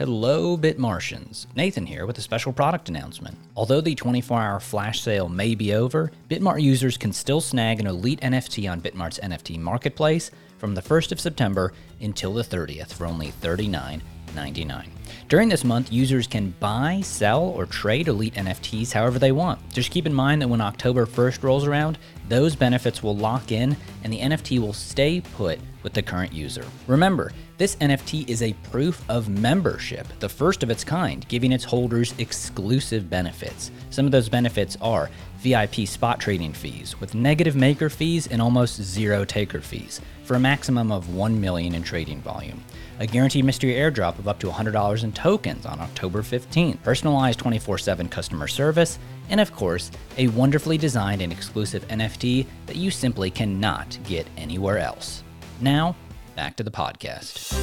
Hello, Bitmartians. Nathan here with a special product announcement. Although the 24 hour flash sale may be over, Bitmart users can still snag an elite NFT on Bitmart's NFT marketplace from the 1st of September until the 30th for only $39.99. During this month, users can buy, sell, or trade elite NFTs however they want. Just keep in mind that when October 1st rolls around, those benefits will lock in and the NFT will stay put with the current user. Remember, this NFT is a proof of membership, the first of its kind, giving its holders exclusive benefits. Some of those benefits are VIP spot trading fees with negative maker fees and almost zero taker fees for a maximum of 1 million in trading volume. A guaranteed mystery airdrop of up to $100 in tokens on October 15th, personalized 24 7 customer service, and of course, a wonderfully designed and exclusive NFT that you simply cannot get anywhere else. Now, back to the podcast.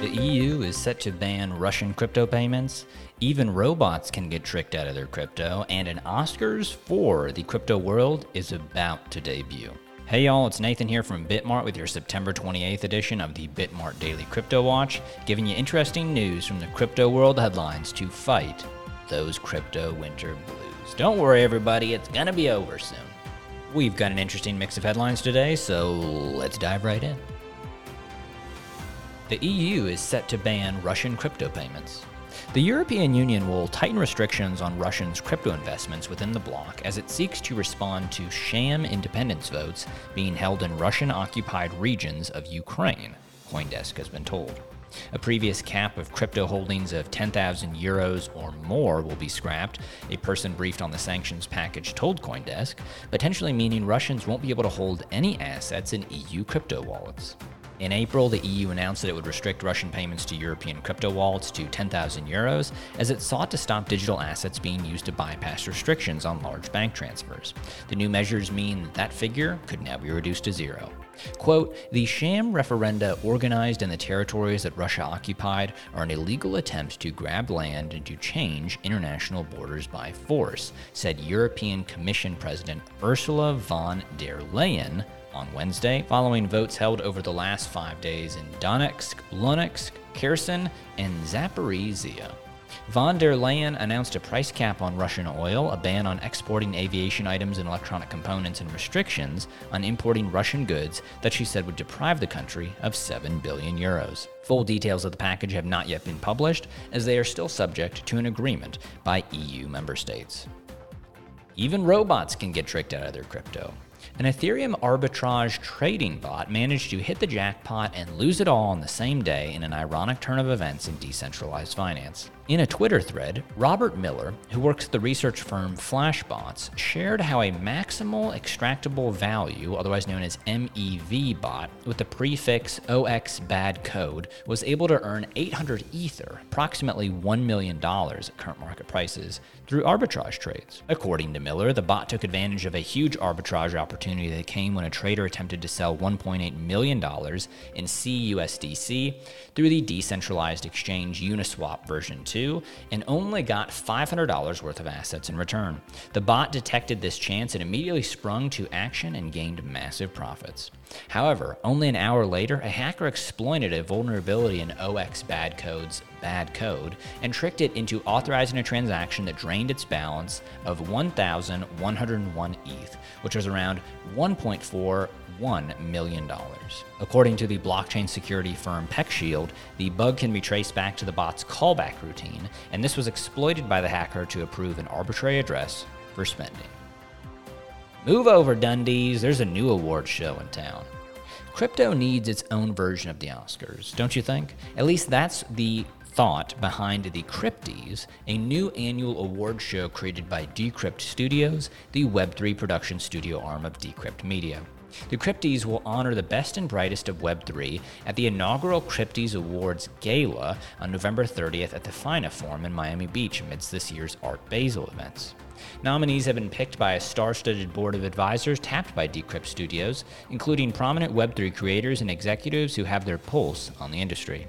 The EU is set to ban Russian crypto payments. Even robots can get tricked out of their crypto, and an Oscars for the crypto world is about to debut. Hey y'all, it's Nathan here from Bitmart with your September 28th edition of the Bitmart Daily Crypto Watch, giving you interesting news from the crypto world headlines to fight those crypto winter blues. Don't worry, everybody, it's gonna be over soon. We've got an interesting mix of headlines today, so let's dive right in. The EU is set to ban Russian crypto payments. The European Union will tighten restrictions on Russia's crypto investments within the bloc as it seeks to respond to sham independence votes being held in Russian occupied regions of Ukraine, Coindesk has been told. A previous cap of crypto holdings of 10,000 euros or more will be scrapped, a person briefed on the sanctions package told Coindesk, potentially meaning Russians won't be able to hold any assets in EU crypto wallets. In April, the EU announced that it would restrict Russian payments to European crypto wallets to 10,000 euros as it sought to stop digital assets being used to bypass restrictions on large bank transfers. The new measures mean that, that figure could now be reduced to zero. Quote, the sham referenda organized in the territories that Russia occupied are an illegal attempt to grab land and to change international borders by force, said European Commission President Ursula von der Leyen on Wednesday, following votes held over the last five days in Donetsk, Luhansk, Kherson, and Zaporizhia. Von der Leyen announced a price cap on Russian oil, a ban on exporting aviation items and electronic components, and restrictions on importing Russian goods that she said would deprive the country of 7 billion euros. Full details of the package have not yet been published, as they are still subject to an agreement by EU member states. Even robots can get tricked out of their crypto. An Ethereum arbitrage trading bot managed to hit the jackpot and lose it all on the same day in an ironic turn of events in decentralized finance. In a Twitter thread, Robert Miller, who works at the research firm Flashbots, shared how a maximal extractable value, otherwise known as MEV bot, with the prefix OX bad code, was able to earn 800 Ether, approximately $1 million at current market prices, through arbitrage trades. According to Miller, the bot took advantage of a huge arbitrage opportunity that came when a trader attempted to sell $1.8 million in CUSDC through the decentralized exchange Uniswap version 2 and only got $500 worth of assets in return. The bot detected this chance and immediately sprung to action and gained massive profits. However, only an hour later, a hacker exploited a vulnerability in OX bad code's bad code and tricked it into authorizing a transaction that drained its balance of 1,101 ETH, which was around 1.4 $1 million. According to the blockchain security firm PeckShield, the bug can be traced back to the bot's callback routine, and this was exploited by the hacker to approve an arbitrary address for spending. Move over, Dundies, there's a new award show in town. Crypto needs its own version of the Oscars, don't you think? At least that's the thought behind the Crypties, a new annual award show created by Decrypt Studios, the Web3 production studio arm of Decrypt Media. The Crypties will honor the best and brightest of Web3 at the inaugural Crypties Awards Gala on November 30th at the Faena Forum in Miami Beach amidst this year's Art Basel events. Nominees have been picked by a star studded board of advisors tapped by Decrypt Studios, including prominent Web3 creators and executives who have their pulse on the industry.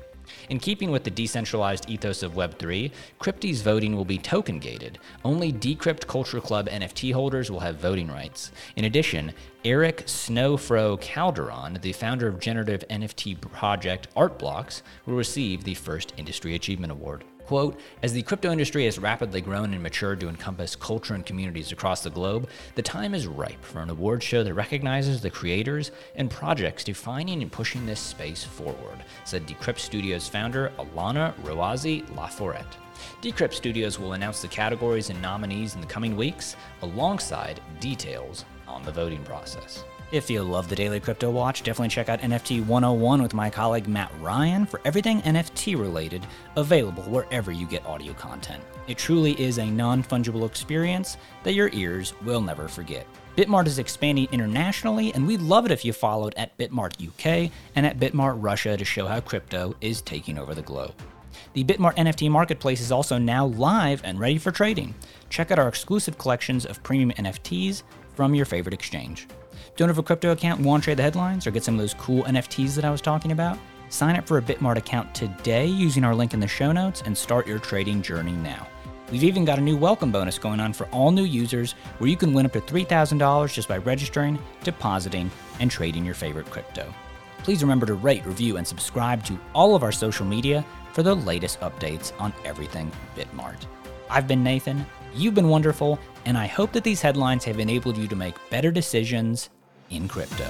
In keeping with the decentralized ethos of Web3, Crypt's voting will be token gated. Only Decrypt Culture Club NFT holders will have voting rights. In addition, Erick Snowfro Calderon, the founder of generative NFT project Artblocks, will receive the first Industry Achievement Award. Quote, as the crypto industry has rapidly grown and matured to encompass culture and communities across the globe, the time is ripe for an award show that recognizes the creators and projects defining and pushing this space forward, said Decrypt Studios founder Alana Roazi Laforette. Decrypt Studios will announce the categories and nominees in the coming weeks, alongside details on the voting process. If you love the Daily Crypto Watch, definitely check out NFT 101 with my colleague Matt Ryan for everything NFT related, available wherever you get audio content. It truly is a non fungible experience that your ears will never forget. Bitmart is expanding internationally, and we'd love it if you followed at Bitmart UK and at Bitmart Russia to show how crypto is taking over the globe. The Bitmart NFT Marketplace is also now live and ready for trading. Check out our exclusive collections of premium NFTs from your favorite exchange. Don't have a crypto account and want to trade the headlines or get some of those cool NFTs that I was talking about? Sign up for a Bitmart account today using our link in the show notes and start your trading journey now. We've even got a new welcome bonus going on for all new users where you can win up to $3,000 just by registering, depositing, and trading your favorite crypto. Please remember to rate, review, and subscribe to all of our social media for the latest updates on everything Bitmart. I've been Nathan, you've been wonderful, and I hope that these headlines have enabled you to make better decisions in crypto.